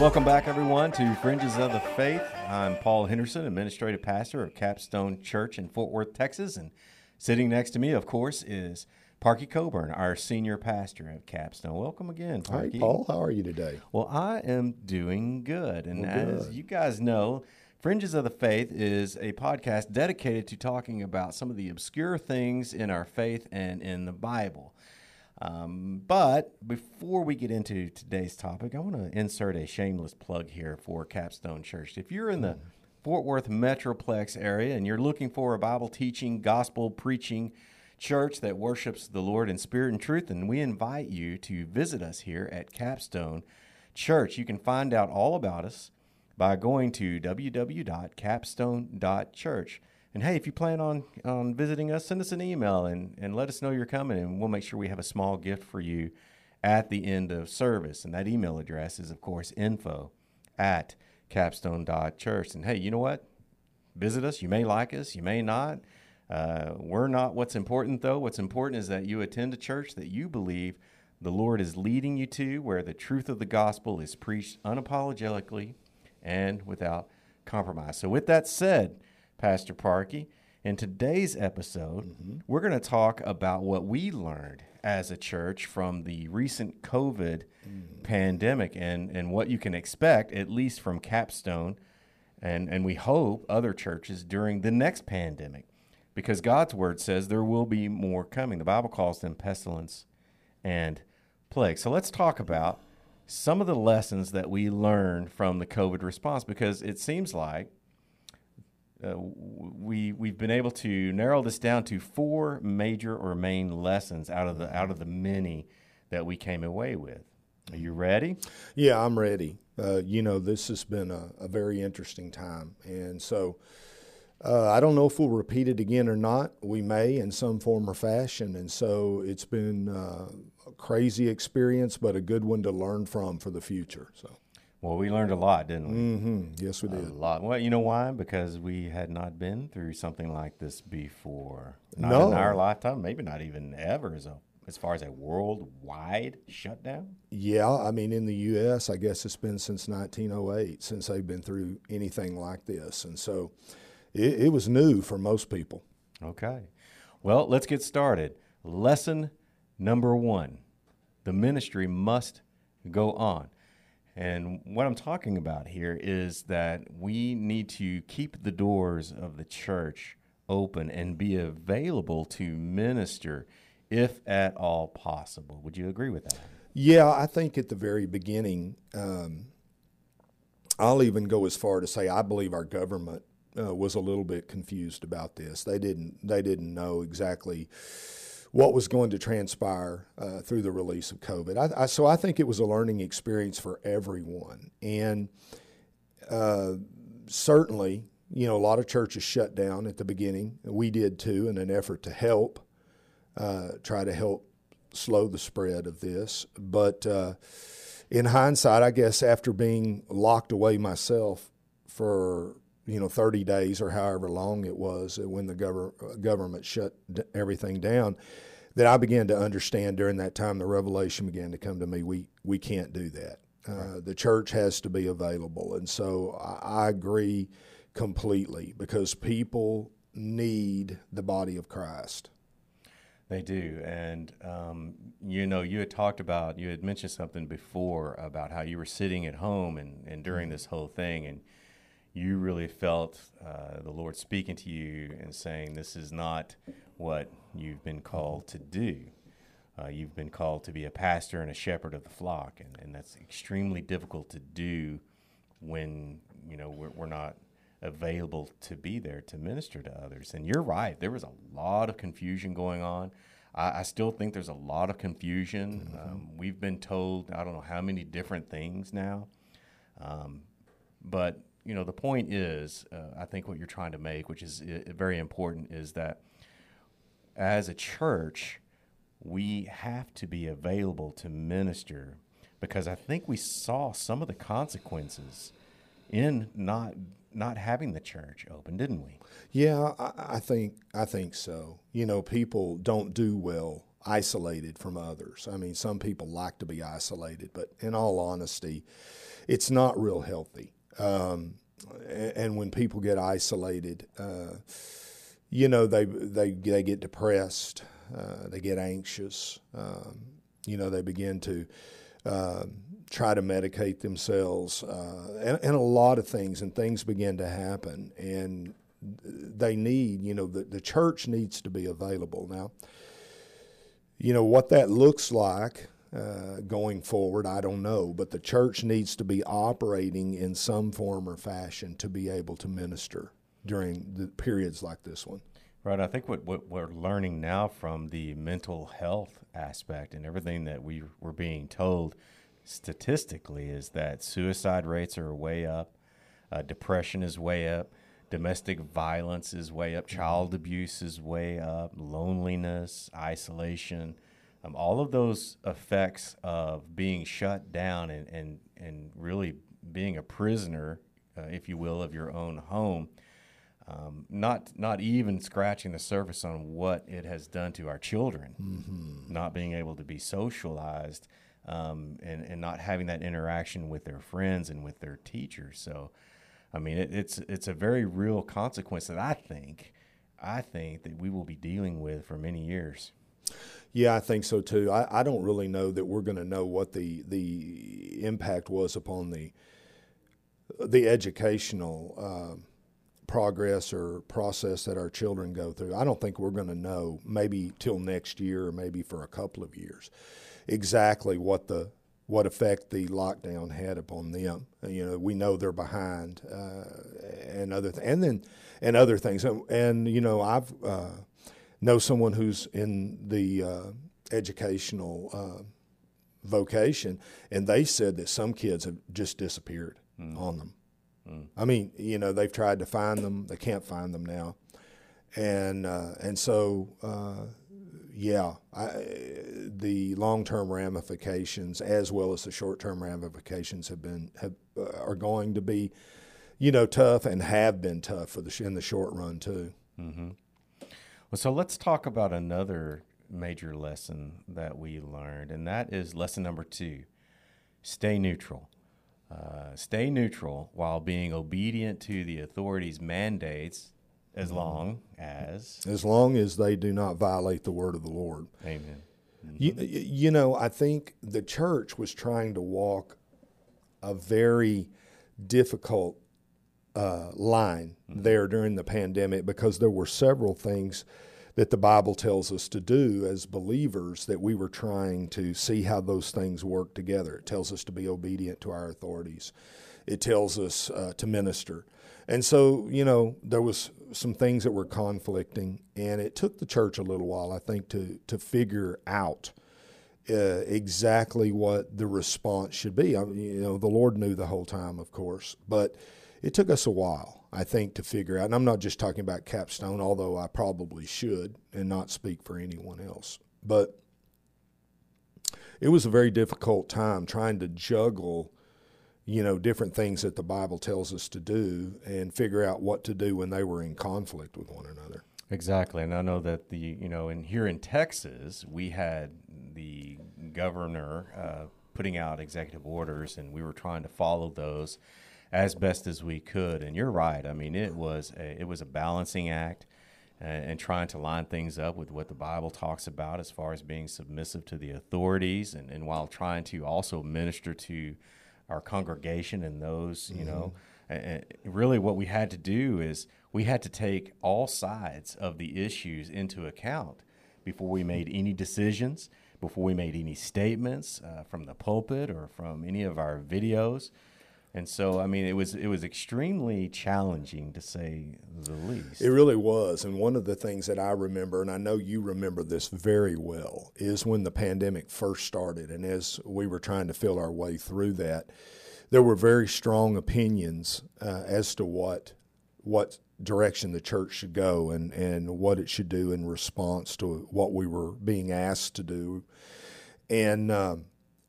welcome back, everyone, to Fringes of the Faith. I'm Paul Henderson, administrative pastor of Capstone Church in Fort Worth, Texas. And sitting next to me, of course, is Parkey Coburn, our senior pastor at Capstone. Welcome again, Parkey. Hi, Paul. How are you today? Well, I am doing good. And Well, as you guys know, Fringes of the Faith is a podcast dedicated to talking about some of the obscure things in our faith and in the Bible. Um, but before we get into today's topic, I want to insert a shameless plug here for Capstone Church. If you're in the Fort Worth Metroplex area and you're looking for a Bible teaching, gospel preaching church that worships the Lord in spirit and truth, then we invite you to visit us here at Capstone Church. You can find out all about us by going to www.capstone.church. And hey, if you plan on, on visiting us, send us an email and, and let us know you're coming, and we'll make sure we have a small gift for you at the end of service. And that email address is, of course, info at capstone.church. And hey, you know what? Visit us. You may like us, you may not. Uh, we're not what's important, though. What's important is that you attend a church that you believe the Lord is leading you to, where the truth of the gospel is preached unapologetically and without compromise. So, with that said, Pastor Parkey, in today's episode, mm-hmm. we're going to talk about what we learned as a church from the recent COVID mm. pandemic and, and what you can expect, at least from Capstone, and, and we hope other churches during the next pandemic. Because God's word says there will be more coming. The Bible calls them pestilence and plague. So let's talk about some of the lessons that we learned from the COVID response because it seems like uh, we we've been able to narrow this down to four major or main lessons out of the out of the many that we came away with. Are you ready? Yeah, I'm ready. Uh, you know, this has been a, a very interesting time. And so uh, I don't know if we'll repeat it again or not. We may in some form or fashion. And so it's been uh, a crazy experience, but a good one to learn from for the future. So, Well, we learned a lot, didn't we? Mm-hmm. yes, we did. A lot. Well, you know why? Because we had not been through something like this before. Not No. in our lifetime, maybe not even ever as a as far as a worldwide shutdown. Yeah, I mean, in the U.S., I guess it's been since 1908 since they've been through anything like this. And so it, it was new for most people. Okay. Well, let's get started. Lesson number one the ministry must go on. And what I'm talking about here is that we need to keep the doors of the church open and be available to minister if at all possible. Would you agree with that? Yeah, I think at the very beginning, um, I'll even go as far to say I believe our government uh, was a little bit confused about this. They didn't they didn't know exactly what was going to transpire uh, through the release of COVID. I, I, so I think it was a learning experience for everyone, and uh, certainly, you know, a lot of churches shut down at the beginning. We did too, in an effort to help, uh, try to help slow the spread of this. But uh, in hindsight, I guess after being locked away myself for you know 30 days or however long it was when the gover- government shut d- everything down, that I began to understand during that time the revelation began to come to me. We we can't do that. Uh, the church has to be available, and so I, I agree completely because people need the body of Christ. They do. And, um, you know, you had talked about, you had mentioned something before about how you were sitting at home and, and during this whole thing, and you really felt uh, the Lord speaking to you and saying, This is not what you've been called to do. Uh, you've been called to be a pastor and a shepherd of the flock, and, and that's extremely difficult to do when you know we're, we're not available to be there to minister to others. And you're right, there was a lot of confusion going on. I, I still think there's a lot of confusion. Um, we've been told I don't know how many different things now, um, but you know the point is, uh, I think what you're trying to make, which is uh, very important, is that as a church, we have to be available to minister because I think we saw some of the consequences in not not having the church open, didn't we? Yeah, I, I think I think so. You know, people don't do well isolated from others. I mean, some people like to be isolated, but in all honesty, it's not real healthy. Um, and, when people get isolated, uh, you know, they they they get depressed, uh, they get anxious. Um, you know, they begin to um, try to medicate themselves, uh, and, and, a lot of things, and things begin to happen, and they need, you know, the, the church needs to be available now. You know what that looks like uh, going forward, I don't know, but the church needs to be operating in some form or fashion to be able to minister during the periods like this one. Right. I think what, what we're learning now from the mental health aspect and everything that we were being told statistically is that suicide rates are way up, uh, depression is way up, domestic violence is way up, child abuse is way up, loneliness, isolation. Um, all of those effects of being shut down and, and, and really being a prisoner, uh, if you will, of your own home um, not not even scratching the surface on what it has done to our children, mm-hmm. not being able to be socialized, um, and and not having that interaction with their friends and with their teachers. So, I mean, it, it's it's a very real consequence that I think I think that we will be dealing with for many years. Yeah, I think so too. I, I don't really know that we're going to know what the the impact was upon the the educational. Uh, progress or process that our children go through. I don't think we're going to know maybe till next year or maybe for a couple of years exactly what the what effect the lockdown had upon them. You know, we know they're behind uh, and other th- and then and other things. And, and you know, I've uh, know someone who's in the uh, educational uh, vocation, and they said that some kids have just disappeared mm. on them. Mm. I mean, you know, they've tried to find them, they can't find them now, and uh, and so uh, yeah, I, the long term ramifications as well as the short term ramifications have been have, uh, are going to be, you know, tough and have been tough for the in the short run too. Mm-hmm. Well, so let's talk about another major lesson that we learned, and that is lesson number two: stay neutral. Uh, stay neutral while being obedient to the authorities' mandates as mm-hmm. long as as long as they do not violate the word of the Lord. Amen. Mm-hmm. You, you know, I think the church was trying to walk a very difficult uh, line mm-hmm. there during the pandemic because there were several things that the Bible tells us to do as believers that we were trying to see how those things work together. It tells us to be obedient to our authorities. It tells us uh, to minister. And so, you know, there was some things that were conflicting, and it took the church a little while, I think, to to figure out uh, exactly what the response should be. I mean, you know, the Lord knew the whole time, of course, but it took us a while. I think, to figure out. And I'm not just talking about Capstone, although I probably should and not speak for anyone else. But it was a very difficult time trying to juggle, you know, different things that the Bible tells us to do and figure out what to do when they were in conflict with one another. Exactly, and I know that the you know, in here in Texas, we had the governor uh, putting out executive orders, and we were trying to follow those as best as we could. And you're right. I mean, it was a, it was a balancing act. Uh, and trying to line things up with what the Bible talks about as far as being submissive to the authorities, and, and while trying to also minister to our congregation and those, you mm-hmm. know, and really what we had to do is we had to take all sides of the issues into account before we made any decisions, before we made any statements uh, from the pulpit or from any of our videos. And so, I mean, it was it was extremely challenging to say the least. It really was. And one of the things that I remember, and I know you remember this very well, is when the pandemic first started, and as we were trying to feel our way through that, there were very strong opinions uh, as to what what direction the church should go and and what it should do in response to what we were being asked to do. And um,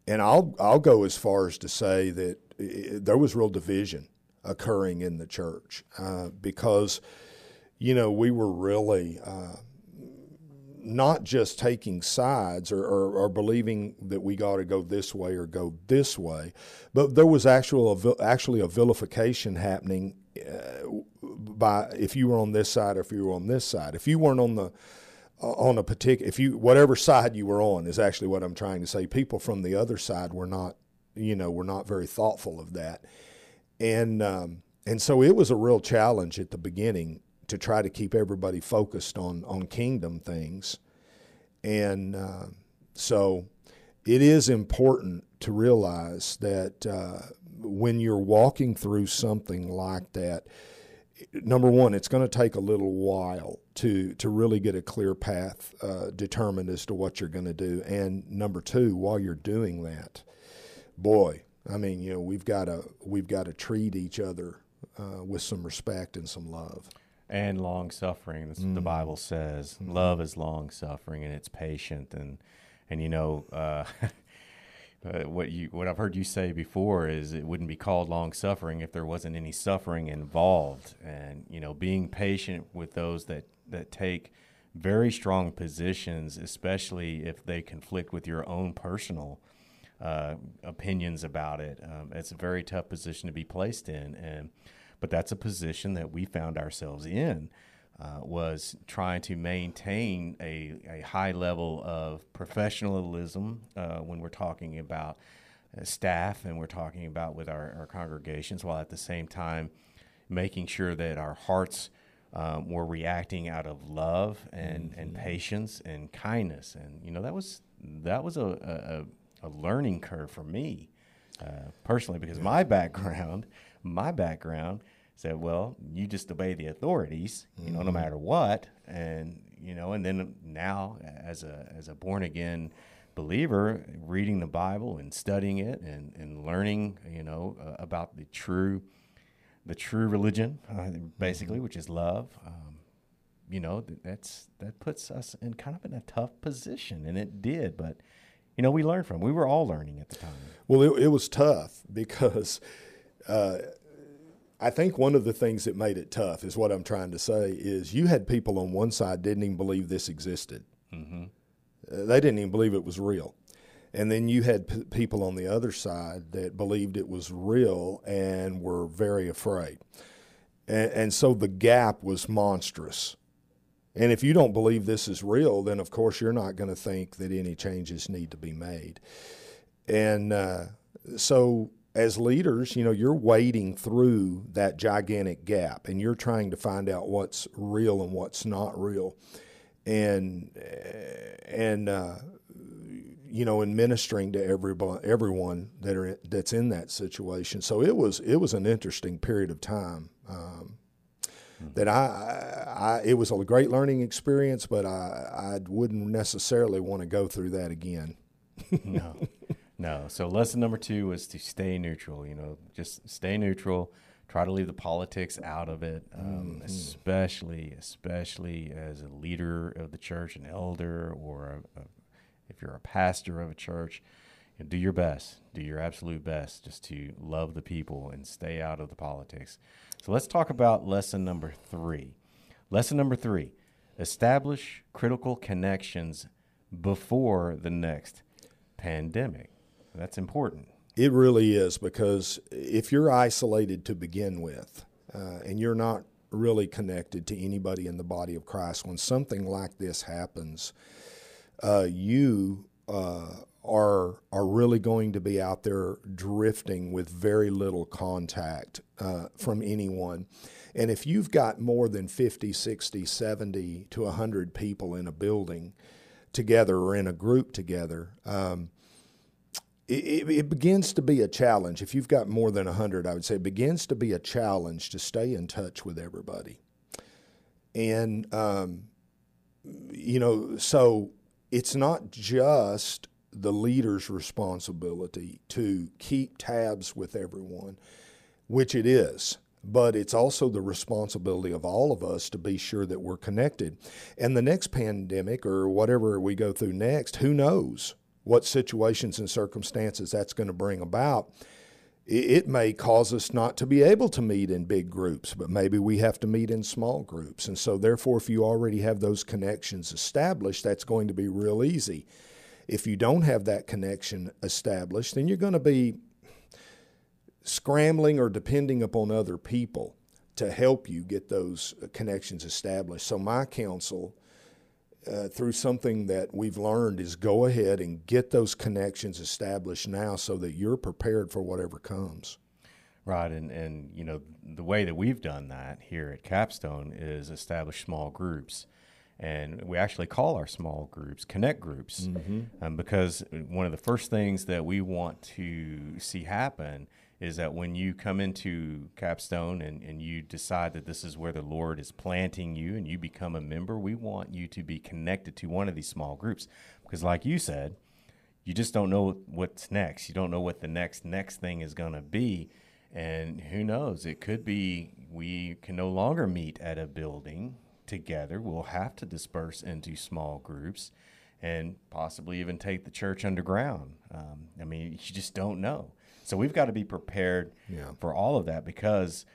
and I'll I'll go as far as to say that there was real division occurring in the church uh, because, you know, we were really uh, not just taking sides or, or, or believing that we got to go this way or go this way, but there was actual actually a vilification happening uh, by if you were on this side or if you were on this side. If you weren't on the uh, on a particular if you whatever side you were on is actually what I'm trying to say. People from the other side were not you know were not very thoughtful of that, and um, and so it was a real challenge at the beginning to try to keep everybody focused on on kingdom things, and uh, so it is important to realize that uh, when you're walking through something like that, number one, it's going to take a little while to to really get a clear path uh, determined as to what you're going to do, and number two, while you're doing that, boy, I mean, you know, we've got to we've got to treat each other uh, with some respect and some love. And long suffering. That's mm. what the mm. Bible says. Mm. Love is long suffering and it's patient. And and you know, uh, uh, what you what I've heard you say before is it wouldn't be called long suffering if there wasn't any suffering involved. And you know, being patient with those that that take very strong positions, especially if they conflict with your own personal uh, opinions about it. Um, it's a very tough position to be placed in, and but that's a position that we found ourselves in. Uh, was trying to maintain a, a high level of professionalism uh, when we're talking about uh, staff and we're talking about with our, our, congregations, while at the same time making sure that our hearts um, were reacting out of love and, mm-hmm. and patience and kindness. And you know that was that was a, a, a learning curve for me uh, personally because my background my background said, well, you just obey the authorities, you know, mm-hmm. no matter what. And, you know, and then now as a, as a born again believer, reading the Bible and studying it and, and learning, you know, uh, about the true, the true religion, uh, basically, mm-hmm. which is love. Um, you know, that's, that puts us in kind of in a tough position and it did, but, you know, we learned from, we were all learning at the time. Well, it, it was tough because, uh, I think one of the things that made it tough is what I'm trying to say is you had people on one side didn't even believe this existed. Mm-hmm. Uh, they didn't even believe it was real. And then you had p- people on the other side that believed it was real and were very afraid. And, and so the gap was monstrous. And if you don't believe this is real, then of course you're not going to think that any changes need to be made. And uh, so as leaders, you know, you're wading through that gigantic gap and you're trying to find out what's real and what's not real. And, and, uh, you know, in ministering to everyone, everyone that are that's in that situation. So it was it was an interesting period of time. Um. That I, I, it was a great learning experience, but I, I wouldn't necessarily want to go through that again. no, no. So lesson number two was to stay neutral. You know, just stay neutral. Try to leave the politics out of it, um, mm-hmm. especially especially as a leader of the church, an elder, or a, a, if you're a pastor of a church. You know, do your best. Do your absolute best just to love the people and stay out of the politics. So let's talk about lesson number three. Lesson number three: establish critical connections before the next pandemic. That's important. It really is because if you're isolated to begin with uh, and you're not really connected to anybody in the body of Christ, when something like this happens, uh, you uh, are are really going to be out there drifting with very little contact uh, from anyone. And if you've got more than 50, 60, 70 to 100 people in a building together or in a group together, um, it, it, begins to be a challenge. If you've got more than 100, I would say it begins to be a challenge to stay in touch with everybody. And, um, you know, so it's not just the leader's responsibility to keep tabs with everyone, which it is, but it's also the responsibility of all of us to be sure that we're connected. And the next pandemic or whatever we go through next, who knows? what situations and circumstances that's going to bring about. it may cause us not to be able to meet in big groups, but maybe we have to meet in small groups. And so, therefore, if you already have those connections established, that's going to be real easy. If you don't have that connection established, then you're going to be scrambling or depending upon other people to help you get those connections established. So, my counsel uh, through something that we've learned is go ahead and get those connections established now so that you're prepared for whatever comes. Right, and and you know the way that we've done that here at Capstone is establish small groups, and we actually call our small groups connect groups, mm-hmm. um, because one of the first things that we want to see happen is that when you come into Capstone and, and you decide that this is where the Lord is planting you and you become a member, we want you to be connected to one of these small groups. Because, like you said, you just don't know what's next. You don't know what the next next thing is going to be. And who knows? It could be we can no longer meet at a building together. We'll have to disperse into small groups and possibly even take the church underground. Um, I mean, you just don't know. So we've got to be prepared yeah. for all of that because,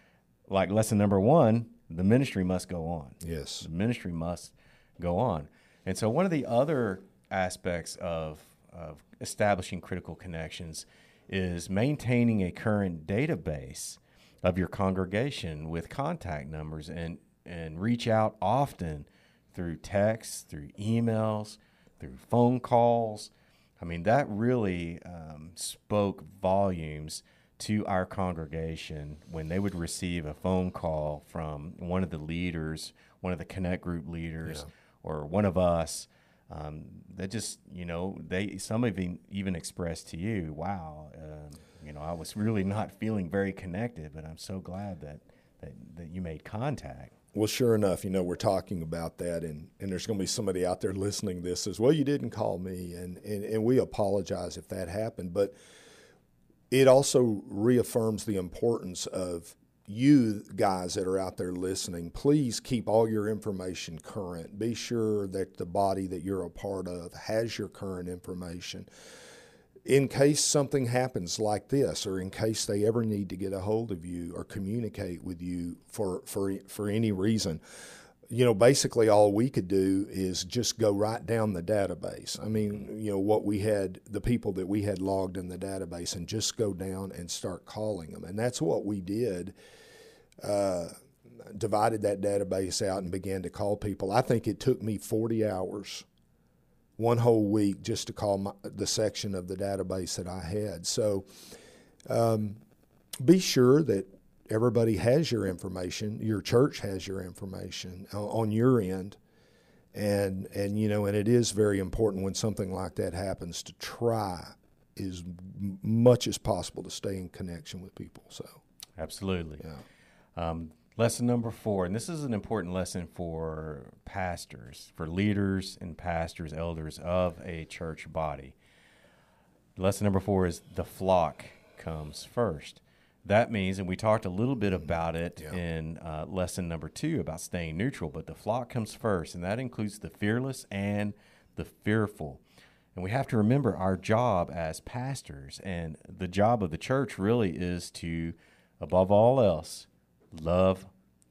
like lesson number one, the ministry must go on. Yes. The ministry must go on. And so one of the other aspects of, of establishing critical connections is maintaining a current database of your congregation with contact numbers and, and reach out often through texts, through emails, through phone calls, I mean, that really um, spoke volumes to our congregation when they would receive a phone call from one of the leaders, one of the Connect Group leaders, yeah. or one of us. Um, that just, you know, they some of them even expressed to you, "Wow, um, you know, I was really not feeling very connected, but I'm so glad that that, that you made contact." Well, sure enough, you know, we're talking about that, and, and there's going to be somebody out there listening to this says, well, you didn't call me, and, and, and we apologize if that happened. But it also reaffirms the importance of you guys that are out there listening. Please keep all your information current. Be sure that the body that you're a part of has your current information in case something happens like this, or in case they ever need to get a hold of you or communicate with you for for for any reason, you know, basically all we could do is just go right down the database. I mean, you know, what we had, the people that we had logged in the database, and just go down and start calling them, and that's what we did. Uh, divided that database out and began to call people. I think it took me 40 hours one whole week just to call my, the section of the database that I had. So um, be sure that everybody has your information. Your church has your information on your end. And, and you know and it is very important when something like that happens to try as much as possible to stay in connection with people so absolutely yeah um, Lesson number four, and this is an important lesson for pastors, for leaders and pastors, elders of a church body. Lesson number four is the flock comes first. That means, and we talked a little bit about it yeah. in uh, lesson number two about staying neutral, but the flock comes first, and that includes the fearless and the fearful. And we have to remember our job as pastors, and the job of the church really is to, above all else, love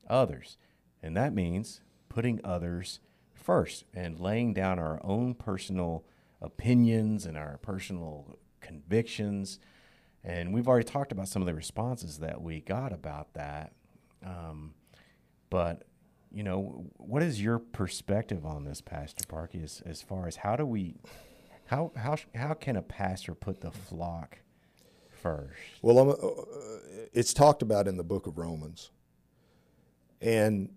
others. And that means putting others first and laying down our own personal opinions and our personal convictions. And we've already talked about some of the responses that we got about that. Um, but, you know, what is your perspective on this, Pastor Parkey, as, as far as how do we, how, how, how can a pastor put the flock first? Well, uh, it's talked about in the book of Romans. And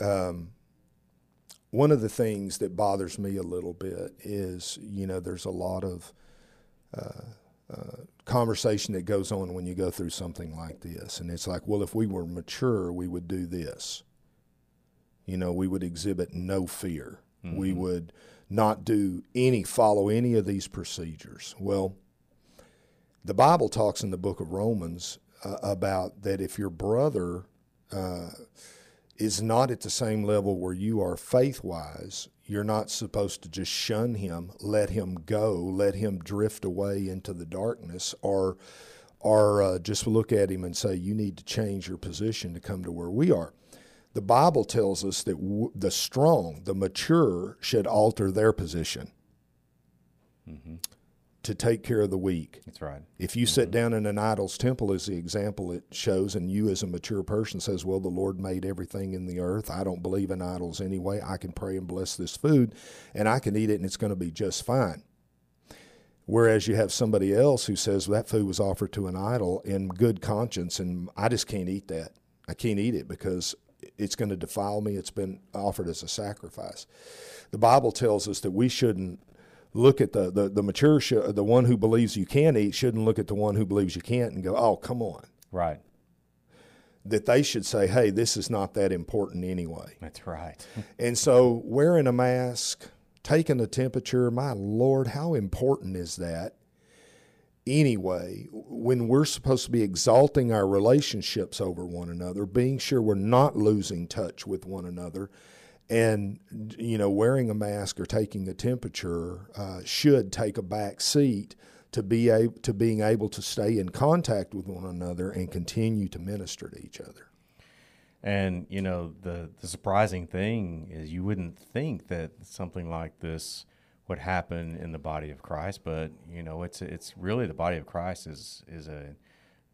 um, one of the things that bothers me a little bit is, you know, there's a lot of uh, uh, conversation that goes on when you go through something like this. And it's like, well, if we were mature, we would do this. You know, we would exhibit no fear. Mm-hmm. We would not do any, follow any of these procedures. Well, the Bible talks in the book of Romans uh, about that if your brother uh, is not at the same level where you are faith wise. You're not supposed to just shun him, let him go, let him drift away into the darkness, or or uh, just look at him and say, you need to change your position to come to where we are. The Bible tells us that w- the strong, the mature, should alter their position to take care of the weak. That's right. If you sit down in an idol's temple, as the example it shows, and you as a mature person says, Well, the Lord made everything in the earth. I don't believe in idols anyway. I can pray and bless this food, and I can eat it, and it's going to be just fine. Whereas you have somebody else who says well, that food was offered to an idol in good conscience, and I just can't eat that. I can't eat it because it's going to defile me. It's been offered as a sacrifice. The Bible tells us that we shouldn't look at the the, the mature, sh- the one who believes you can eat, shouldn't look at the one who believes you can't and go, "Oh, come on." Right. That they should say, "Hey, this is not that important anyway." That's right. And so, wearing a mask, taking a temperature, my Lord, how important is that? Anyway, when we're supposed to be exalting our relationships over one another, being sure we're not losing touch with one another, and you know, wearing a mask or taking a temperature uh, should take a back seat to be able to being able to stay in contact with one another and continue to minister to each other. And you know the the surprising thing is you wouldn't think that something like this would happen in the body of Christ, but you know it's it's really the body of Christ is is a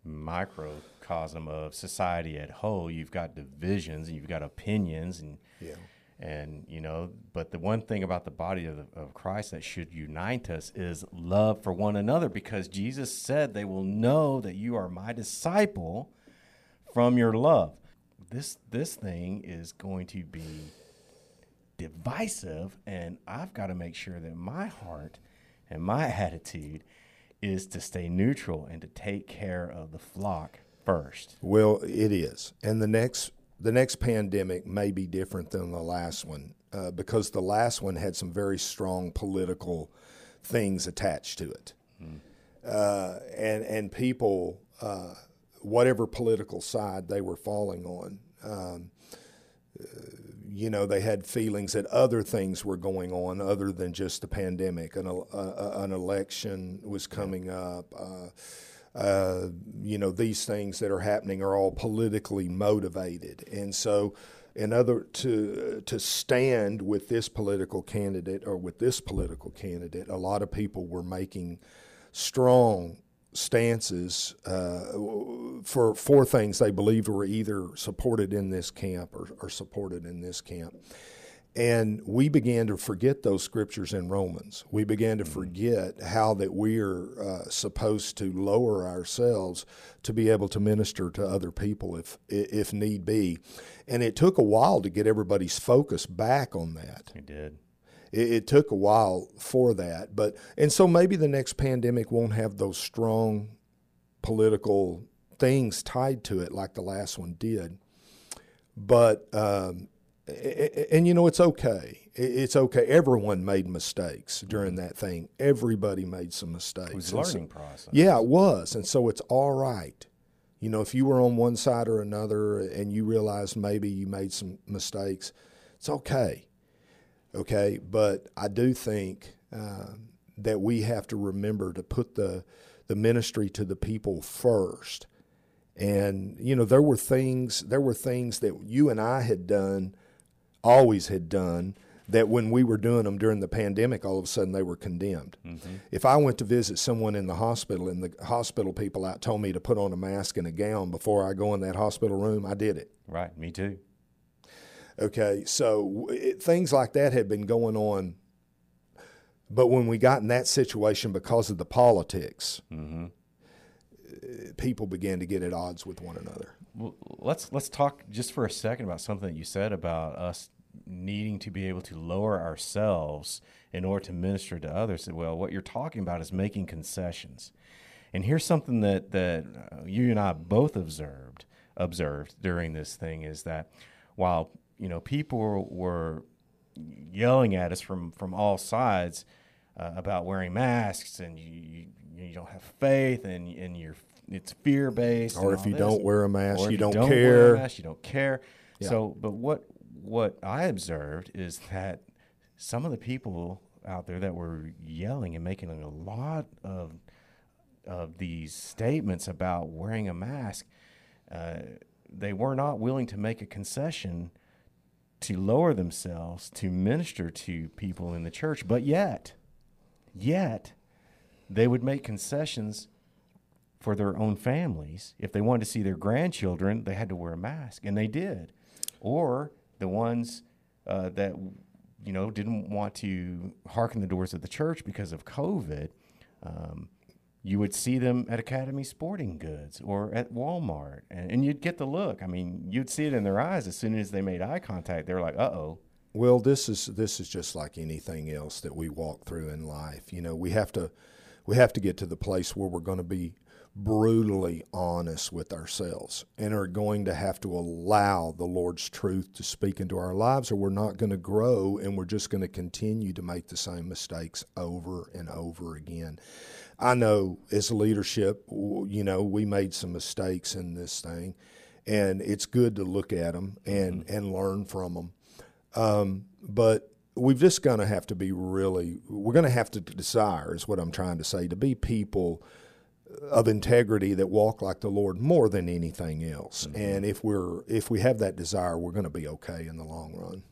microcosm of society at whole. You've got divisions, and you've got opinions, and Yeah. And you know, but the one thing about the body of, of Christ that should unite us is love for one another, because Jesus said, "They will know that you are my disciple from your love." This this thing is going to be divisive, and I've got to make sure that my heart and my attitude is to stay neutral and to take care of the flock first. Well, it is, and the next the next pandemic may be different than the last one uh, because the last one had some very strong political things attached to it, uh, and and people, uh, whatever political side they were falling on. Um, you know, they had feelings that other things were going on other than just the pandemic. An, uh, uh, an election was coming up. Uh, you know, these things that are happening are all politically motivated, and so in other to to stand with this political candidate or with this political candidate, a lot of people were making strong stances uh, for for things they believed were either supported in this camp or, or supported in this camp. And we began to forget those scriptures in Romans. We began to forget how that we're uh, supposed to lower ourselves to be able to minister to other people if if need be. And it took a while to get everybody's focus back on that We did. it, it took a while for that but and so maybe the next pandemic won't have those strong political things tied to it like the last one did but um, and you know it's okay it's okay everyone made mistakes during that thing everybody made some mistakes It was a And so- learning process. yeah, it was. And so it's all right. You know, if you were on one side or another and you realized maybe you made some mistakes, it's okay. Okay. But I do think uh, that we have to remember to put the, the ministry to the people first. And, you know, there were things, there were things that you and I had done, always had done, that when we were doing them during the pandemic, all of a sudden they were condemned. If I went to visit someone in the hospital and the hospital people out told me to put on a mask and a gown before I go in that hospital room, I did it. Right. Me too. Okay, so it, things like that had been going on. But when we got in that situation because of the politics, uh, people began to get at odds with one another. Let's let's talk just for a second about something that you said about us needing to be able to lower ourselves in order to minister to others. Well, what you're talking about is making concessions. And here's something that that uh, you and I both observed observed during this thing is that while you know people were yelling at us from from all sides uh, about wearing masks and you, you you don't have faith and and you're it's fear based Or if you don't wear a mask, you don't wear a care. mask, you don't care. So, but what what I observed is that some of the people out there that were yelling and making a lot of of these statements about wearing a mask, uh, they were not willing to make a concession to lower themselves to minister to people in the church. But yet, yet, they would make concessions for their own families. If they wanted to see their grandchildren, they had to wear a mask, and they did. Or the ones uh, that you know didn't want to hearken the doors of the church because of COVID. Um, you would see them at Academy Sporting Goods or at Walmart, and, and, you'd get the look. I mean, you'd see it in their eyes as soon as they made eye contact. They were like, "Uh oh." Well, this is this is just like anything else that we walk through in life. You know, we have to we have to get to the place where we're going to be brutally honest with ourselves and are going to have to allow the Lord's truth to speak into our lives, or we're not going to grow and we're just going to continue to make the same mistakes over and over again. I know as leadership, you know, we made some mistakes in this thing, and it's good to look at them and, mm-hmm. and learn from them. Um, but we've just going to have to be really, we're going to have to desire, is what I'm trying to say, to be people of integrity that walk like the Lord more than anything else. Mm-hmm. And if we're if we have that desire, we're going to be okay in the long run.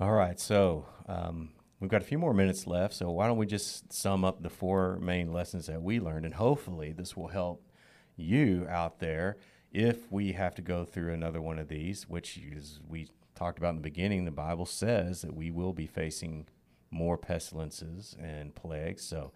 All right, so um, we've got a few more minutes left. So why don't we just sum up the four main lessons that we learned, and hopefully this will help you out there if we have to go through another one of these, which is we talked about in the beginning. The Bible says that we will be facing more pestilences and plagues. So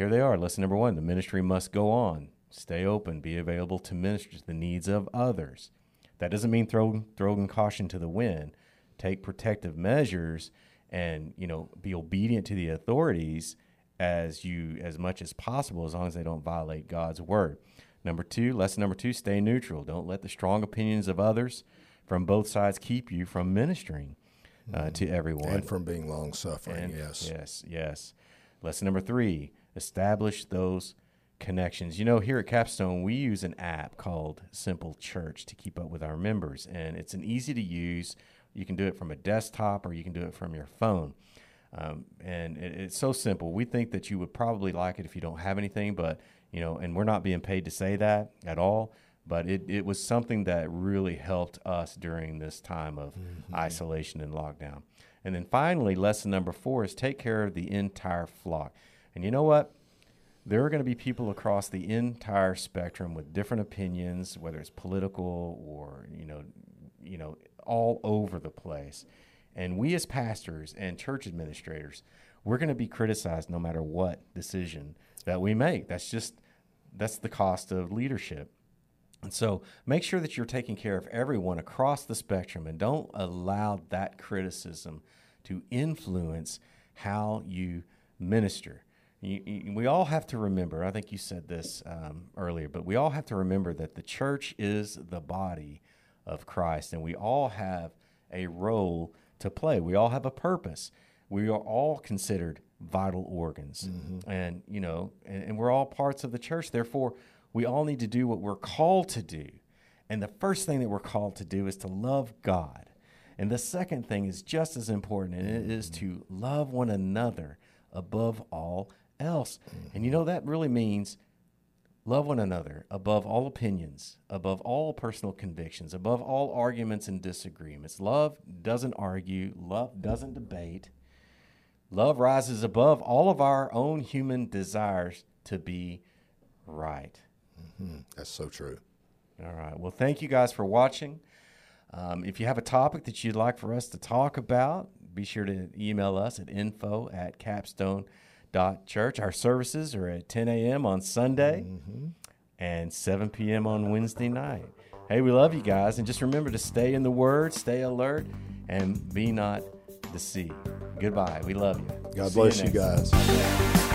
here they are. Lesson number one the ministry must go on. Stay open, be available to minister to the needs of others. That doesn't mean throw, throwing caution to the wind. Take protective measures and you know be obedient to the authorities as you as much as possible as long as they don't violate God's word. Number 2, lesson number 2, stay neutral. Don't let the strong opinions of others from both sides keep you from ministering uh, mm-hmm. to everyone and from being long suffering. Yes. Yes, yes. Lesson number 3, establish those connections. You know, here at Capstone, we use an app called Simple Church to keep up with our members, and it's an easy to use. You can do it from a desktop or you can do it from your phone. Um, and it, it's so simple. We think that you would probably like it if you don't have anything, but you know, and we're not being paid to say that at all. But it, it was something that really helped us during this time of mm-hmm. isolation and lockdown. And then finally, lesson number four is take care of the entire flock. And you know what? There are going to be people across the entire spectrum with different opinions, whether it's political or you know, you know, all over the place. And we as pastors and church administrators, we're going to be criticized no matter what decision that we make. That's just that's the cost of leadership. And so make sure that you're taking care of everyone across the spectrum and don't allow that criticism to influence how you minister. You, you, we all have to remember, I think you said this um, earlier, but we all have to remember that the church is the body of Christ, and we all have a role to play. We all have a purpose. We are all considered vital organs, mm-hmm. and you know, and, and we're all parts of the church. Therefore, we all need to do what we're called to do. And the first thing that we're called to do is to love God. And the second thing is just as important, and it is to love one another above all else. And you know, that really means love one another above all opinions, above all personal convictions, above all arguments and disagreements. Love doesn't argue, love doesn't debate. Love rises above all of our own human desires to be right. Mm-hmm. That's so true. All right. Well, thank you guys for watching. Um, if you have a topic that you'd like for us to talk about, be sure to email us at info at capstone.com dot church. Our services are at 10 a.m. on Sunday mm-hmm. and 7 p.m. on Wednesday night. Hey, we love you guys, and just remember to stay in the Word, stay alert, and be not deceived. Goodbye. We love you. God See bless you, you guys.